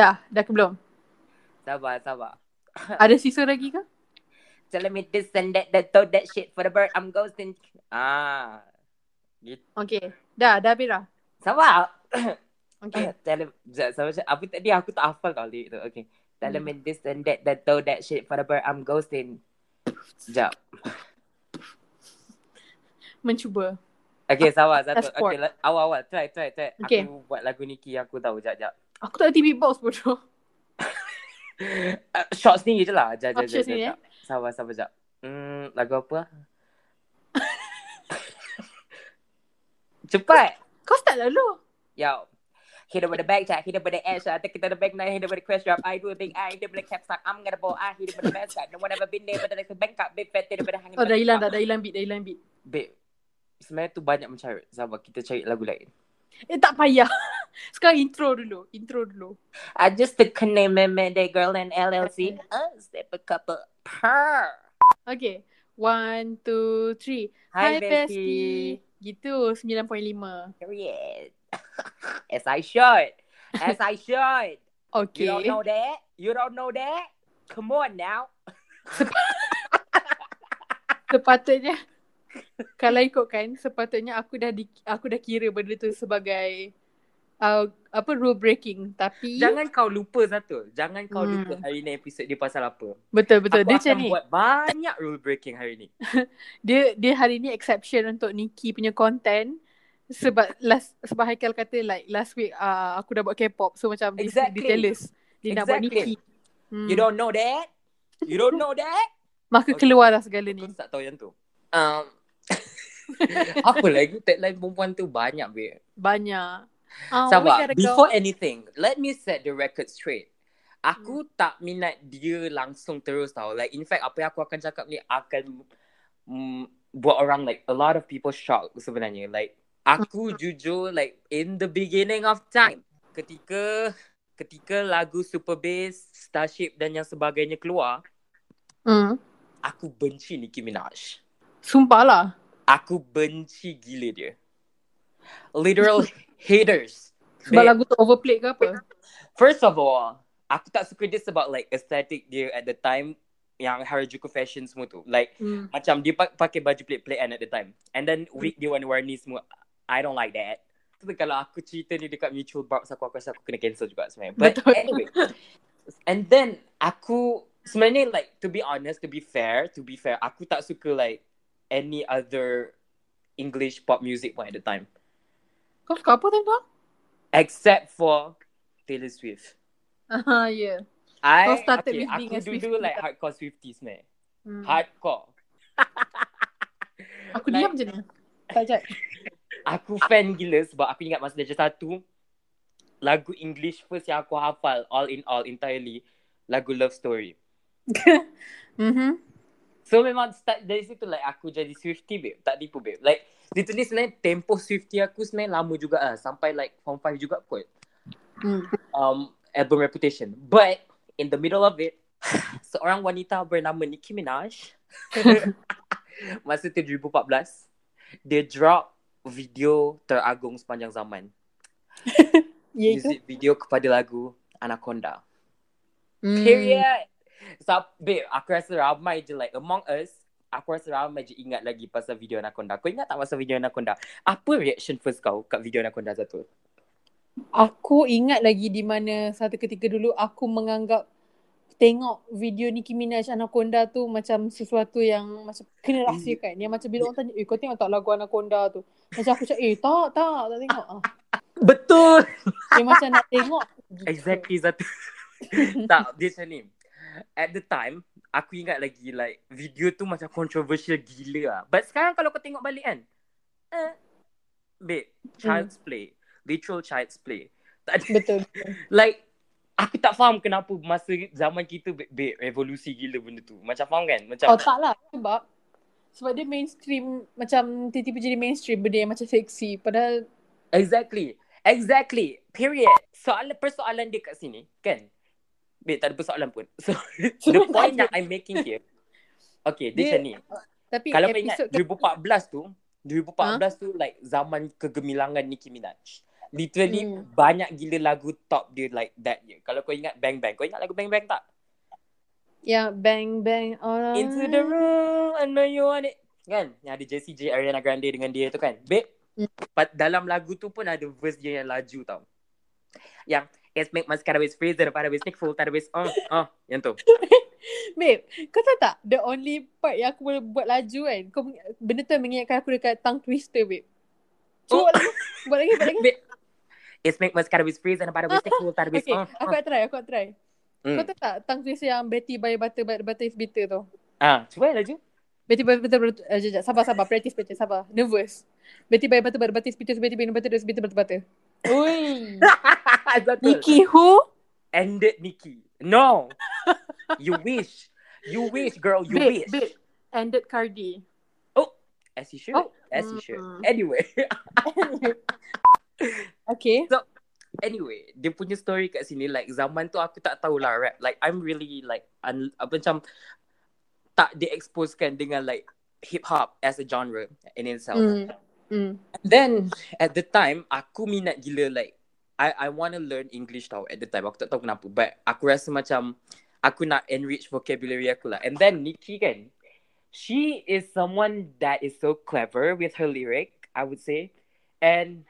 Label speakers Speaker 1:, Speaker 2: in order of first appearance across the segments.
Speaker 1: Dah, dah ke belum?
Speaker 2: Sabar, sabar.
Speaker 1: Ada sisa lagi ke?
Speaker 2: Telling me this and that, that, throw that shit for the bird. I'm ghosting. Ah. Gitu.
Speaker 1: Okay. Dah, dah habis dah.
Speaker 2: Sabar.
Speaker 1: Okay.
Speaker 2: Tell sekejap, sabar, sekejap. Apa tadi aku tak hafal tau lirik tu. Okay. Tell
Speaker 1: Hmm.
Speaker 2: me this and that, that, throw that shit for the bird. I'm ghosting. Sekejap.
Speaker 1: Mencuba.
Speaker 2: Okay, sabar. Satu. Okay, la- awal-awal. Try, try, try.
Speaker 1: Okay.
Speaker 2: Aku buat lagu Niki yang aku tahu. Sekejap, sekejap.
Speaker 1: Aku tak ada beatbox bodoh.
Speaker 2: Uh, short sendiri je lah.
Speaker 1: Short
Speaker 2: sekejap.
Speaker 1: sendiri,
Speaker 2: sekejap. Sabar, sabar, sekejap. Hmm, lagu apa? Cepat.
Speaker 1: Kau start lalu.
Speaker 2: Yo. Hit it with the back check, hit it with the ass shot, take it to the back nine, hit it with the crash drop. I do a big I, hit it with the cap stock. I'm gonna ball, I hit it with the best shot. No one ever been there, but like the Bangkok, big fat, hit it with the hanging.
Speaker 1: Oh, dah hilang dah. Dah hilang beat. Dah hilang beat.
Speaker 2: Babe, sebenarnya tu banyak mencarut. Sabar, kita cari lagu lain.
Speaker 1: Eh, tak payah. Sekarang intro dulu. Intro dulu.
Speaker 2: I just took a name and a girl in LLC. Uh, step a couple per.
Speaker 1: Okay. One, two, three.
Speaker 2: Hi,
Speaker 1: Hi,
Speaker 2: bestie.
Speaker 1: bestie. Gitu. 9.5.
Speaker 2: Period. As I should. As I should.
Speaker 1: Okay.
Speaker 2: You don't know that? You don't know that? Come on now.
Speaker 1: Sepatutnya kalau ikutkan sepatutnya aku dah di, aku dah kira benda tu sebagai uh, apa rule breaking tapi
Speaker 2: Jangan kau lupa satu. Jangan kau
Speaker 1: Hmm.
Speaker 2: lupa hari ni episod dia pasal apa.
Speaker 1: betul betul
Speaker 2: Aku
Speaker 1: dia
Speaker 2: akan
Speaker 1: macam ni
Speaker 2: buat banyak rule breaking hari ni.
Speaker 1: dia dia hari ni exception untuk Nikki punya content sebab last sebab Haikal kata like last week uh, aku dah buat K-pop so macam dia-
Speaker 2: Exactly.
Speaker 1: dia jealous dia nak buat
Speaker 2: Exactly.
Speaker 1: Nikki hmm.
Speaker 2: You don't know that? You don't know that?
Speaker 1: maka
Speaker 2: Okay.
Speaker 1: keluarlah segala ni
Speaker 2: Kau tak tahu yang tu. Um, apa lagi tagline perempuan tu banyak babe.
Speaker 1: banyak oh,
Speaker 2: Sabar. Before
Speaker 1: go.
Speaker 2: anything, let me set the record straight. Aku tak minat dia langsung terus tau. Like in fact apa yang aku akan cakap ni akan mm, buat orang like a lot of people shock sebenarnya. Like aku jujur like in the beginning of time ketika ketika lagu Super Bass, Starship dan yang sebagainya keluar,
Speaker 1: hmm.
Speaker 2: aku benci Nicki Minaj.
Speaker 1: sumpah lah
Speaker 2: Aku benci gila dia. Literal haters.
Speaker 1: sebab lagu tu overplayed ke apa
Speaker 2: First of all, aku tak suka dia sebab like aesthetic dia at the time yang Harajuku fashion semua tu. Like
Speaker 1: hmm.
Speaker 2: macam dia pa- pakai baju plate-plate at the time. And then wig dia warna-warni semua. I don't like that. Tapi kalau aku cerita ni dekat mutual box aku, aku rasa aku kena cancel juga sebenarnya. But
Speaker 1: Betul.
Speaker 2: anyway. And then aku sebenarnya like to be honest, to be fair, to be fair, aku tak suka like any other English pop music pun at the time.
Speaker 1: kau suka apa time tu
Speaker 2: Except for Taylor Swift.
Speaker 1: Aha, ya.
Speaker 2: I
Speaker 1: Kau started
Speaker 2: okay,
Speaker 1: with being
Speaker 2: aku
Speaker 1: a Swiftie
Speaker 2: dulu like hardcore Swifties man.
Speaker 1: Hmm.
Speaker 2: Hardcore.
Speaker 1: Aku diam je ni. Tak jat.
Speaker 2: Aku fan gila sebab aku ingat masa darjah satu lagu English first yang aku hafal all in all entirely lagu Love Story.
Speaker 1: Mhm.
Speaker 2: So memang start dari situ like aku jadi Swiftie babe. Tak tipu babe. Like literally sebenarnya tempoh Swiftie aku sebenarnya lama juga lah. Sampai like form 5 juga kot.
Speaker 1: Hmm.
Speaker 2: Um, album Reputation. But in the middle of it, seorang wanita bernama Nicki Minaj masa tu 2014 dia drop video teragung sepanjang zaman. Music video kepada lagu Anaconda.
Speaker 1: Hmm.
Speaker 2: Period. So, babe, aku rasa ramai je like among us, aku rasa ramai je ingat lagi pasal video Anaconda. Kau ingat tak pasal video Anaconda? Apa reaction first kau kat video Anaconda satu?
Speaker 1: Aku ingat lagi di mana satu ketika dulu aku menganggap tengok video Nicki Minaj Anaconda tu macam sesuatu yang macam kena rahsiakan. Yang macam bila orang tanya, eh kau tengok tak lagu Anaconda tu? Macam aku cakap, eh tak, tak, tak tengok. Ah.
Speaker 2: Betul!
Speaker 1: Dia macam nak tengok.
Speaker 2: Exactly satu. tak, dia macam ni. At the time, aku ingat lagi like video tu macam controversial gila lah. But sekarang kalau kau tengok balik kan, eh, babe, child's play. Literal child's play. Tak ada,
Speaker 1: Betul.
Speaker 2: like, aku tak faham kenapa masa zaman kita, babe, babe, revolusi gila benda tu. Macam faham kan? Macam,
Speaker 1: Oh tak lah. Sebab sebab dia mainstream macam tiba-tiba jadi mainstream benda yang macam seksi. Padahal
Speaker 2: Exactly. Exactly. Period. Soalan persoalan dia kat sini, kan? Babe, tak ada persoalan pun. So, the
Speaker 1: Semua
Speaker 2: point yang I'm making here, okay, dia,
Speaker 1: Dia-
Speaker 2: macam ni.
Speaker 1: tapi
Speaker 2: Kalau kau ingat
Speaker 1: episod
Speaker 2: 2014 tu, 2014 tu like zaman kegemilangan Nicki Minaj. Literally
Speaker 1: Hmm.
Speaker 2: banyak gila lagu top dia like that year. Kalau kau ingat Bang Bang. Kau ingat lagu Bang Bang tak?
Speaker 1: Yang bang bang all
Speaker 2: Into the room, I know you want it. Kan? Yang ada Jessie J, Ariana Grande dengan dia tu kan. Babe,
Speaker 1: Hmm.
Speaker 2: Dalam lagu tu pun ada verse dia yang laju tau. Yang It's make mascara with freeze daripada with stick full with oh oh yang tu.
Speaker 1: Babe, kau tahu tak the only part yang aku boleh buat laju kan. Kau benda tu mengingatkan aku dekat tongue twister, babe.
Speaker 2: Oh.
Speaker 1: Cuba buat lagi. Buat lagi, buat lagi.
Speaker 2: Babe, It's make mascara with freeze with stick full daripada with
Speaker 1: Okay,
Speaker 2: oh.
Speaker 1: aku nak try, aku nak try.
Speaker 2: Hmm.
Speaker 1: Kau tahu tak tongue twister yang Betty by Butter, Butter, Butter is Bitter tu?
Speaker 2: Ah, cuba laju.
Speaker 1: Betty by Butter, Butter, uh, jap, jap, sabar, sabar, practice, practice, sabar. Nervous. Betty by Butter, Butter, Butter is Bitter, Betty by Butter, is Bitter, Butter, Butter. Nikki who?
Speaker 2: Ended Nikki. No. you wish. You wish, girl. You
Speaker 1: babe,
Speaker 2: wish.
Speaker 1: babe. Ended Cardi.
Speaker 2: As you should.
Speaker 1: Oh.
Speaker 2: As you should.
Speaker 1: Mm.
Speaker 2: Anyway.
Speaker 1: okay.
Speaker 2: anyway, dia punya story kat sini like zaman tu aku tak tahulah rap. Like I'm really like un, apa macam tak di-exposekan dengan like hip hop as a genre in itself.
Speaker 1: Mm. Mm.
Speaker 2: Then at the time aku minat gila like I I want to learn English tau at the time. Aku tak tahu kenapa but aku rasa macam aku nak enrich vocabulary aku lah. And then Nikki kan she is someone that is so clever with her lyric, I would say. And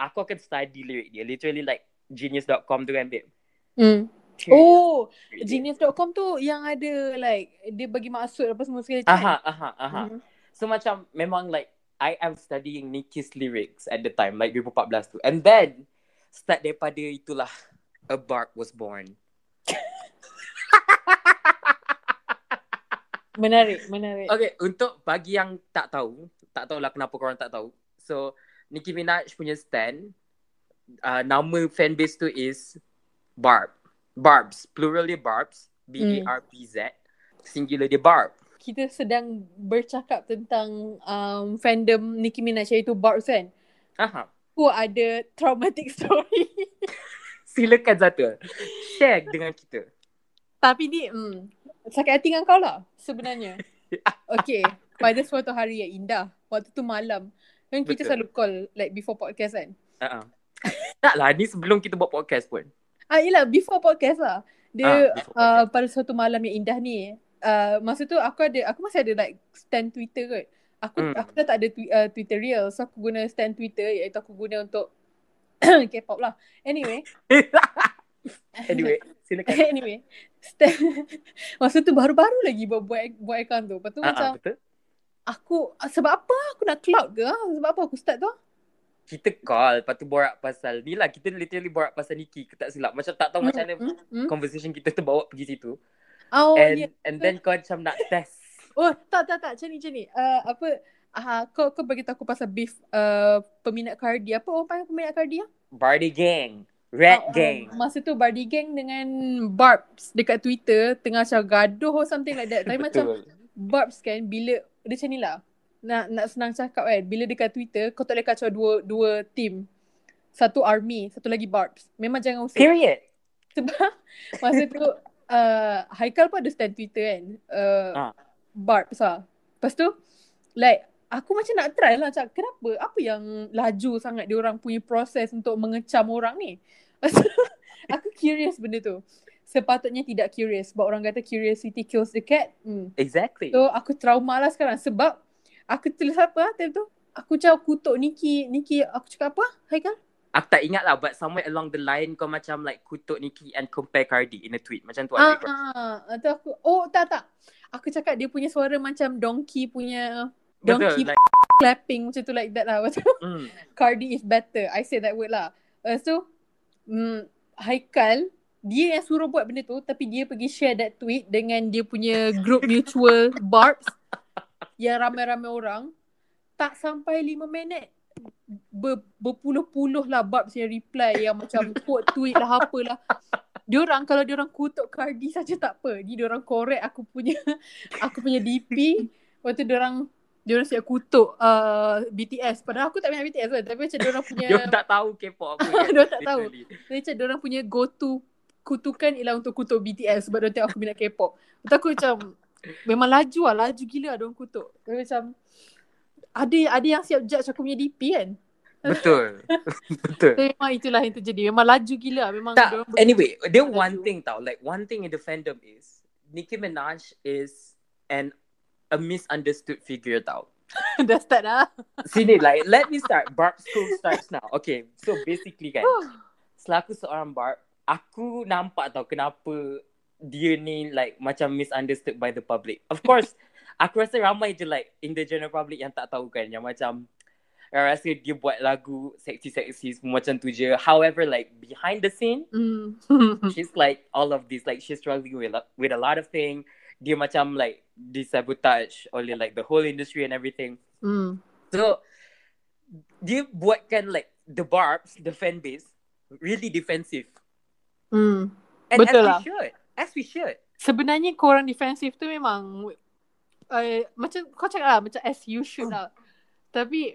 Speaker 2: aku akan study lyric dia. Literally like genius.com tu kan babe.
Speaker 1: Mm.
Speaker 2: Period.
Speaker 1: Oh. Genius.com tu yang ada like dia bagi maksud apa semua sekali.
Speaker 2: Aha, aha, aha.
Speaker 1: Mhm.
Speaker 2: So macam memang like I am studying Nicki's lyrics at the time like 2014 tu. And then start daripada itulah a bark was born.
Speaker 1: Menarik, menarik.
Speaker 2: Okay, untuk bagi yang tak tahu, tak tahulah kenapa korang tak tahu. So, Nicki Minaj punya stand, uh, nama fanbase tu is Barb. Barbs. Plural dia Barbs. B-A-R-B-Z. Singular dia Barb.
Speaker 1: Kita sedang bercakap tentang um, fandom Nicki Minaj iaitu Barbs kan.
Speaker 2: Aha.
Speaker 1: Aku ada traumatic story.
Speaker 2: Silakan Zata. Share dengan kita.
Speaker 1: Tapi ni hmm, sakit hati dengan kau lah sebenarnya. Okay. Pada suatu hari yang indah. Waktu tu malam. Kan kita
Speaker 2: Betul.
Speaker 1: selalu call like before podcast kan.
Speaker 2: Uh-uh. Taklah, ni sebelum kita buat podcast pun.
Speaker 1: Ah, yelah before podcast lah. Dia
Speaker 2: Ah, before
Speaker 1: uh, pada suatu malam yang indah ni. Uh, masa tu aku ada aku masih ada like stand Twitter kot. Aku
Speaker 2: Hmm.
Speaker 1: aku dah tak ada twi- uh, Twitter real. So aku guna stand Twitter iaitu aku guna untuk K-pop lah. Anyway,
Speaker 2: anyway, silakan.
Speaker 1: anyway. Stand, masa tu baru-baru lagi buat buat, buat account tu. Lepas tu
Speaker 2: Uh-uh,
Speaker 1: macam
Speaker 2: betul.
Speaker 1: aku sebab apa aku nak cloud ke? Sebab apa aku start tu?
Speaker 2: Kita call, lepas tu borak pasal ni lah. Kita literally borak pasal Nikki, ke tak silap. Macam tak tahu macam mana
Speaker 1: Hmm, hmm.
Speaker 2: conversation kita tu bawa pergi situ.
Speaker 1: Oh,
Speaker 2: and
Speaker 1: yeah.
Speaker 2: and then kau macam nak test.
Speaker 1: Oh, tak tak tak. Macam ni macam ni. Uh, apa uh, kau kau bagi tahu aku pasal beef uh, peminat Cardi. Apa orang panggil peminat Cardi ah?
Speaker 2: Bardi Gang. Red
Speaker 1: ah,
Speaker 2: Gang.
Speaker 1: masa tu Bardi Gang dengan Barbs dekat Twitter tengah macam gaduh or something like that. Tapi macam. Barbs kan bila dia macam ni lah. Nak nak senang cakap kan. Bila dekat Twitter kau tak boleh kacau dua dua team. Satu army, satu lagi Barbs. Memang jangan usik.
Speaker 2: Period.
Speaker 1: Sebab masa tu uh, Haikal pun ada stand Twitter kan. Uh,
Speaker 2: Ah.
Speaker 1: Barbs lah. Lepas tu like aku macam nak try lah macam kenapa apa yang laju sangat dia orang punya proses untuk mengecam orang ni. Aku curious benda tu. Sepatutnya tidak curious sebab orang kata curiosity kills the cat. Hmm.
Speaker 2: Exactly.
Speaker 1: So aku trauma lah sekarang sebab aku tulis apa lah time tu? Aku macam kutuk Nikki, Nikki aku cakap apa? Haikal?
Speaker 2: Aku tak ingat lah but somewhere along the line kau macam like kutuk Nicki and compare Cardi in a tweet. Macam tu
Speaker 1: Ah, ah, tu aku oh tak tak. Aku cakap dia punya suara macam donkey punya donkey
Speaker 2: Betul. Like,
Speaker 1: clapping macam tu like that lah. Macam
Speaker 2: mm,
Speaker 1: Cardi is better. I say that word lah. Uh, so mm, Haikal dia yang suruh buat benda tu tapi dia pergi share that tweet dengan dia punya group mutual Barbs yang ramai-ramai orang tak sampai 5 minit ber, berpuluh-puluh lah Barbs yang reply yang macam quote tweet lah apalah diorang kalau diorang kutuk Cardi saja tak apa ni diorang correct aku punya aku punya DP lepas tu diorang diorang siap kutuk uh, BTS padahal aku tak minat BTS kan tapi macam diorang punya
Speaker 2: dia tak tahu K-pop apa. kan,
Speaker 1: Diorang tak tahu. Dia macam diorang punya go to kutukan ialah untuk kutuk BTS sebab dia tengok aku minat K-pop. Lepas aku macam memang laju lah, laju gila lah diorang kutuk. Tapi macam ada ada yang siap judge aku punya DP kan.
Speaker 2: Betul. Betul.
Speaker 1: So, memang itulah yang terjadi. Memang laju gila. Memang
Speaker 2: Tak, anyway, there
Speaker 1: laju.
Speaker 2: one thing tau, like one thing in the fandom is Nicki Minaj is an a misunderstood figure tau.
Speaker 1: Dah start dah.
Speaker 2: Sini like let me start. Barb school starts now. Okay, so basically kan, selaku seorang Barb, aku nampak tau kenapa dia ni like macam misunderstood by the public. Of course, aku rasa ramai je like in the general public yang tak tahu kan yang macam rasa dia buat lagu seksi-seksi semua macam tu je. However, like behind the scene,
Speaker 1: Hmm.
Speaker 2: she's like all of this like she's struggling with a- with a lot of things dia macam like disabotage oleh like the whole industry and everything
Speaker 1: hmm.
Speaker 2: so dia buatkan like the barbs the fan base really defensive
Speaker 1: Hmm.
Speaker 2: and
Speaker 1: Betul
Speaker 2: as
Speaker 1: lah.
Speaker 2: we should as we should
Speaker 1: Sebenarnya korang defensif tu memang uh, macam kau cakap lah macam as you should lah. Tapi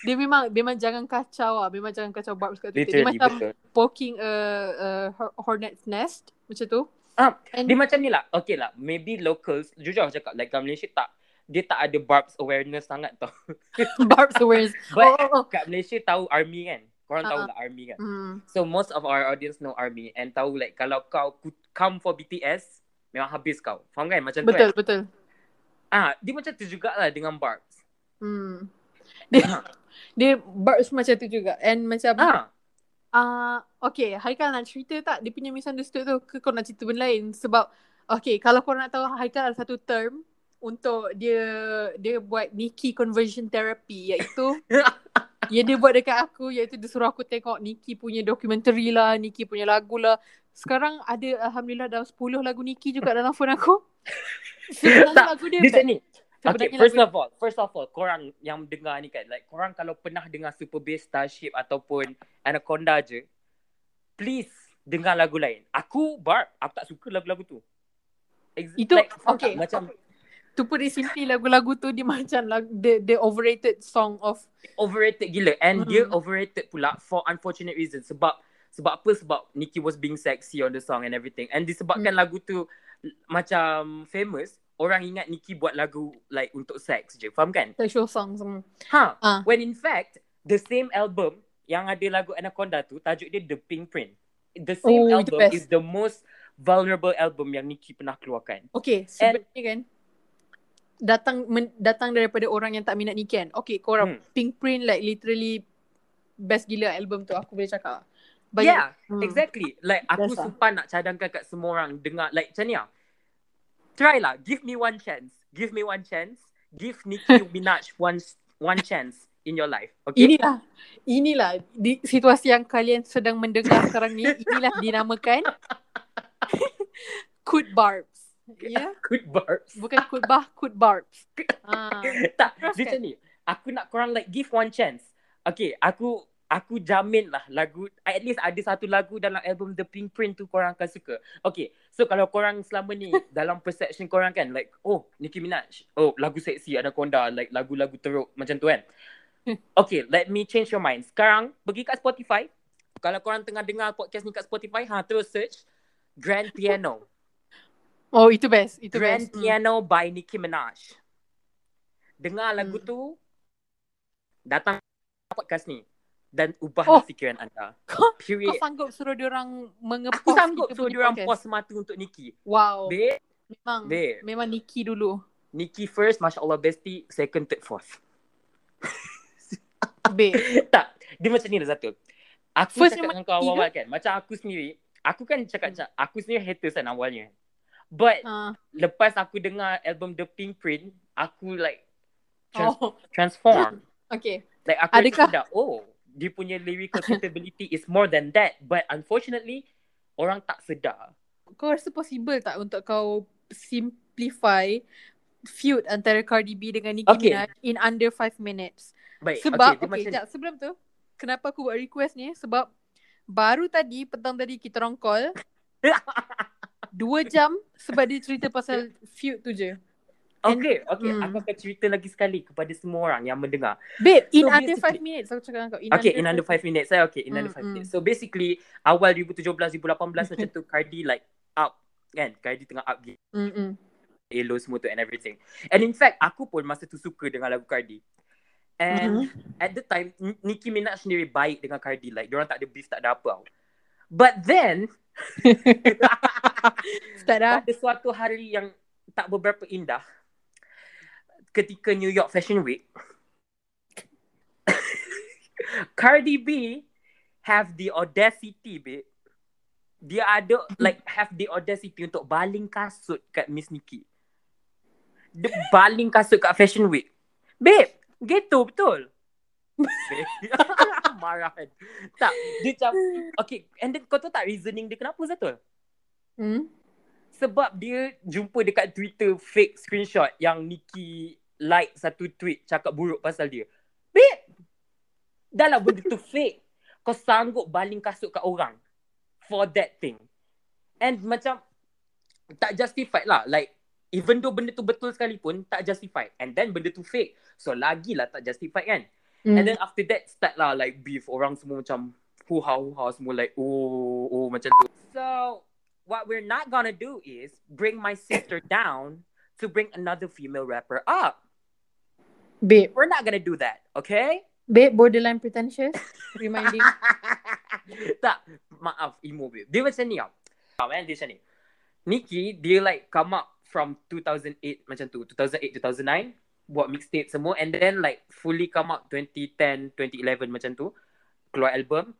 Speaker 1: dia memang memang jangan kacau lah. Memang jangan kacau Barbs kat Twitter. Dia macam
Speaker 2: betul
Speaker 1: poking a, a hor- hornet's nest macam tu.
Speaker 2: ah
Speaker 1: And-
Speaker 2: dia macam ni lah okay lah maybe locals jujur aku cakap like kat Malaysia tak dia tak ada barbs awareness sangat tau
Speaker 1: Barbs wears.
Speaker 2: but
Speaker 1: oh, oh, oh.
Speaker 2: kat Malaysia tahu army kan korang tahu
Speaker 1: Ah, ah.
Speaker 2: lah army kan
Speaker 1: Hmm.
Speaker 2: So most of our audience know ARMY and tahu like kalau kau come for BTS memang habis kau. Faham kan macam
Speaker 1: Betul,
Speaker 2: tu
Speaker 1: betul.
Speaker 2: kan? Ah, dia macam tu jugalah dengan Barbs.
Speaker 1: Hmm. Dia dia Barbs macam tu juga. And macam
Speaker 2: Ah,
Speaker 1: Ah, okay, Haikal nak cerita tak dia punya misunderstood tu ke kau nak cerita benda lain? Sebab okay, kalau kau nak tahu Haikal ada satu term untuk dia dia buat Nikki conversion therapy iaitu ya dia buat dekat aku iaitu dia suruh aku tengok Nikki punya dokumentari lah, Nikki punya lagu lah. Sekarang ada alhamdulillah dalam 10 lagu Nikki juga dalam phone aku. Sebenarnya lagu dia
Speaker 2: dia macam ni. Okay,
Speaker 1: Sebenarnya
Speaker 2: first
Speaker 1: lagu
Speaker 2: of all, first of all, korang yang dengar ni kan, like korang kalau pernah dengar Super Bass, Starship ataupun Anaconda je, please dengar lagu lain. Aku, Barb, aku tak suka lagu-lagu tu. Ex-
Speaker 1: Itu-
Speaker 2: like,
Speaker 1: okay.
Speaker 2: tak? Macam
Speaker 1: to put it simply lagu-lagu tu dia macam lagu, the, the overrated song of
Speaker 2: overrated gila and
Speaker 1: Hmm.
Speaker 2: dia overrated pula for unfortunate reasons sebab sebab apa sebab Nicki was being sexy on the song and everything and disebabkan lagu tu macam famous orang ingat Nicki buat lagu like untuk sex je faham kan
Speaker 1: sexual song semua.
Speaker 2: ha
Speaker 1: Ah.
Speaker 2: when in fact the same album yang ada lagu Anaconda tu tajuk dia The Pink Print the same
Speaker 1: Oh,
Speaker 2: album
Speaker 1: best.
Speaker 2: is the most vulnerable album yang Nicki pernah keluarkan
Speaker 1: Okay, sebenarnya kan datang men, datang daripada orang yang tak minat Nicki kan. Okay, korang
Speaker 2: Hmm.
Speaker 1: Pink Print like literally best gila album tu aku boleh cakap.
Speaker 2: yeah
Speaker 1: Hmm.
Speaker 2: Exactly. Like aku
Speaker 1: Biasa.
Speaker 2: sumpah nak cadangkan kat semua orang dengar like macam ni lah. Try lah. Give me one chance. Give me one chance. Give Nicki Minaj one one chance in your life. Okay?
Speaker 1: Inilah inilah di situasi yang kalian sedang mendengar sekarang ni inilah dinamakan Kud Barbs. Ya,
Speaker 2: Good barbs.
Speaker 1: bukan Kudbah, Kud Barbs. Ah.
Speaker 2: tak,
Speaker 1: Teruskan.
Speaker 2: dia macam ni. Aku nak korang like give one chance. Okay, aku aku jamin lah lagu at least ada satu lagu dalam album The Pink Print tu korang akan suka. Okay, so kalau korang selama ni dalam perception korang kan like oh Nicki Minaj, oh lagu seksi Anaconda, like lagu-lagu teruk macam tu kan. Okay, let me change your mind. Sekarang pergi kat Spotify. Kalau korang tengah dengar podcast ni kat Spotify, ha terus search Grand Piano.
Speaker 1: Oh, itu best. Itu
Speaker 2: Grand
Speaker 1: best. Hmm.
Speaker 2: Piano by Nicki Minaj. Dengar lagu
Speaker 1: Hmm.
Speaker 2: tu, datang podcast ni dan ubah
Speaker 1: Oh.
Speaker 2: fikiran anda.
Speaker 1: Kau, kau
Speaker 2: Period.
Speaker 1: sanggup suruh diorang mengepost
Speaker 2: Aku sanggup suruh diorang
Speaker 1: podcast?
Speaker 2: pause semata untuk Nicki.
Speaker 1: Wow.
Speaker 2: Babe,
Speaker 1: Memang
Speaker 2: babe.
Speaker 1: memang Nikki dulu.
Speaker 2: Nicki first, Masya Allah bestie, second, third, fourth.
Speaker 1: Babe.
Speaker 2: tak, dia macam ni lah satu. Aku
Speaker 1: First
Speaker 2: cakap dengan kau awal-awal kan, macam aku sendiri, aku kan cakap, cakap aku sendiri haters kan awalnya. But
Speaker 1: Ah.
Speaker 2: lepas aku dengar album The Pink Print, aku like trans-
Speaker 1: oh,
Speaker 2: transform.
Speaker 1: okay.
Speaker 2: Like aku
Speaker 1: Adakah-
Speaker 2: oh, dia punya lyrical capability is more than that. But unfortunately, orang tak sedar.
Speaker 1: Kau rasa possible tak untuk kau simplify feud antara Cardi B dengan Nicki
Speaker 2: Okay.
Speaker 1: Minaj in under 5 minutes?
Speaker 2: Baik,
Speaker 1: Sebab,
Speaker 2: okay,
Speaker 1: okay,
Speaker 2: macam
Speaker 1: sekejap, sebelum tu, kenapa aku buat request ni? Sebab baru tadi, petang tadi kita orang call, dua jam sebab dia cerita pasal feud tu je.
Speaker 2: Okay, okay.
Speaker 1: Hmm.
Speaker 2: Aku akan cerita lagi sekali kepada semua orang yang mendengar.
Speaker 1: Babe, in
Speaker 2: So,
Speaker 1: under 5
Speaker 2: basically-
Speaker 1: minutes aku cakap dengan kau. In
Speaker 2: okay, in under 5 minutes. Saya okay, in under
Speaker 1: Hmm,
Speaker 2: 5
Speaker 1: hmm.
Speaker 2: minutes. So basically, awal 2017, 2018 macam tu, Cardi like up. Kan? Cardi tengah up gitu.
Speaker 1: Mm-mm.
Speaker 2: Elo semua tu and everything. And in fact, aku pun masa tu suka dengan lagu Cardi. And at the time, Nicki Minaj sendiri baik dengan Cardi. Like, diorang tak ada beef, tak ada apa tau. But then, pada suatu hari yang tak beberapa indah, ketika New York Fashion Week, Cardi B have the audacity, babe. Dia ada, like, have the audacity untuk baling kasut kat Miss Nicki. Dia baling kasut kat Fashion Week. Babe, gitu betul. Marah kan. Tak, dia macam, okay, and then kau tahu tak reasoning dia kenapa Zatul?
Speaker 1: Hmm?
Speaker 2: Sebab dia jumpa dekat Twitter fake screenshot yang Nikki like satu tweet cakap buruk pasal dia. Babe, dah lah benda tu fake. Kau sanggup baling kasut kat orang for that thing. And macam tak justified lah. Like, even though benda tu betul sekalipun, tak justified. And then benda tu fake. So, lagilah tak justified kan.
Speaker 1: Hmm.
Speaker 2: And then after that start lah like beef orang semua macam huha huha semua like oh oh macam tu. So what we're not gonna do is bring my sister down to bring another female rapper up.
Speaker 1: Babe.
Speaker 2: We're not gonna do that, okay?
Speaker 1: Babe, borderline pretentious. Reminding.
Speaker 2: tak, maaf emo babe. Dia macam ni tau. Ah, man, dia macam ni. Nikki, dia like come up from 2008 macam tu. 2008, 2009. Buat mixtape semua. And then like fully come up 2010, 2011 macam tu. Keluar album.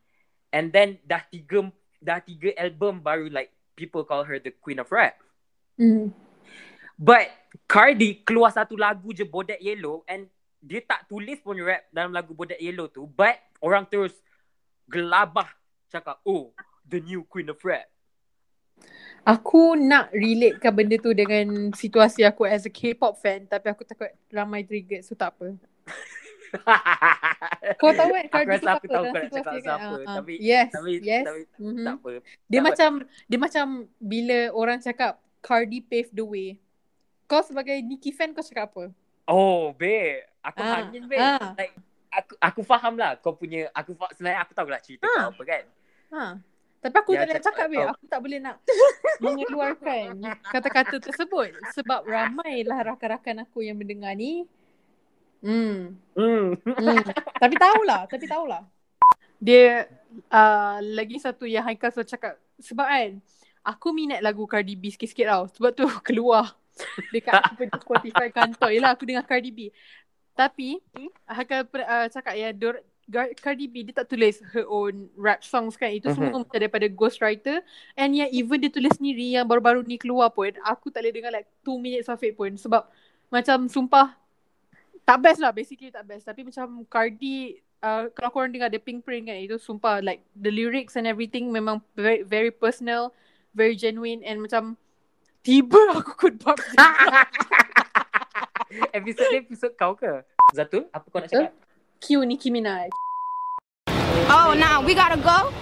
Speaker 2: And then dah tiga, dah tiga album baru like people call her the queen of rap.
Speaker 1: Hmm.
Speaker 2: But Cardi keluar satu lagu je Bodak Yellow and dia tak tulis pun rap dalam lagu Bodak Yellow tu but orang terus gelabah cakap oh the new queen of rap.
Speaker 1: Aku nak relatekan benda tu dengan situasi aku as a K-pop fan tapi aku takut ramai trigger so tak apa. Kau tahu kan
Speaker 2: Aku
Speaker 1: Cardi
Speaker 2: rasa
Speaker 1: tu
Speaker 2: aku
Speaker 1: apa
Speaker 2: tahu
Speaker 1: dalam
Speaker 2: kau nak
Speaker 1: situasi
Speaker 2: cakap
Speaker 1: kan?
Speaker 2: siapa
Speaker 1: ah.
Speaker 2: tapi
Speaker 1: yes,
Speaker 2: tapi
Speaker 1: yes.
Speaker 2: tapi
Speaker 1: Mhm.
Speaker 2: tak apa.
Speaker 1: Dia
Speaker 2: Tak apa.
Speaker 1: macam dia macam bila orang cakap Cardi paved the way. Kau sebagai Nicki fan kau cakap apa?
Speaker 2: Oh, babe. Aku
Speaker 1: Ah,
Speaker 2: hangin, babe.
Speaker 1: ah.
Speaker 2: Like, aku aku faham lah kau punya, aku sebenarnya aku tahu lah cerita
Speaker 1: Ah.
Speaker 2: kau apa kan.
Speaker 1: Ha. Tapi aku
Speaker 2: Ya,
Speaker 1: tak nak
Speaker 2: cakap-
Speaker 1: cakap, babe.
Speaker 2: oh.
Speaker 1: Aku tak boleh nak mengeluarkan kata-kata tersebut. Sebab ramailah rakan-rakan aku yang mendengar ni. Hmm.
Speaker 2: Hmm.
Speaker 1: hmm. tapi tahulah. Tapi tahulah. Dia uh, lagi satu yang Haikal selalu cakap. Sebab kan, aku minat lagu Cardi B sikit-sikit tau. Sebab tu keluar dekat aku punya Spotify kantor. Yelah aku dengar Cardi B. Tapi, Haikal uh, cakap ya, Dor- Cardi B dia tak tulis her own rap songs kan. Itu semua
Speaker 2: Mhm.
Speaker 1: macam daripada ghostwriter. And yang even dia tulis sendiri yang baru-baru ni keluar pun, aku tak boleh dengar like 2 minutes of it pun. Sebab macam sumpah, tak best lah basically tak best. Tapi macam Cardi, uh, kalau korang dengar The Pink Print kan, itu sumpah like the lyrics and everything memang very, very personal, very genuine and macam tiba aku kut bab
Speaker 2: episode ni episode kau ke? Zatul, apa kau nak cakap?
Speaker 1: Q Nicki Minaj.
Speaker 3: Oh, now we gotta go.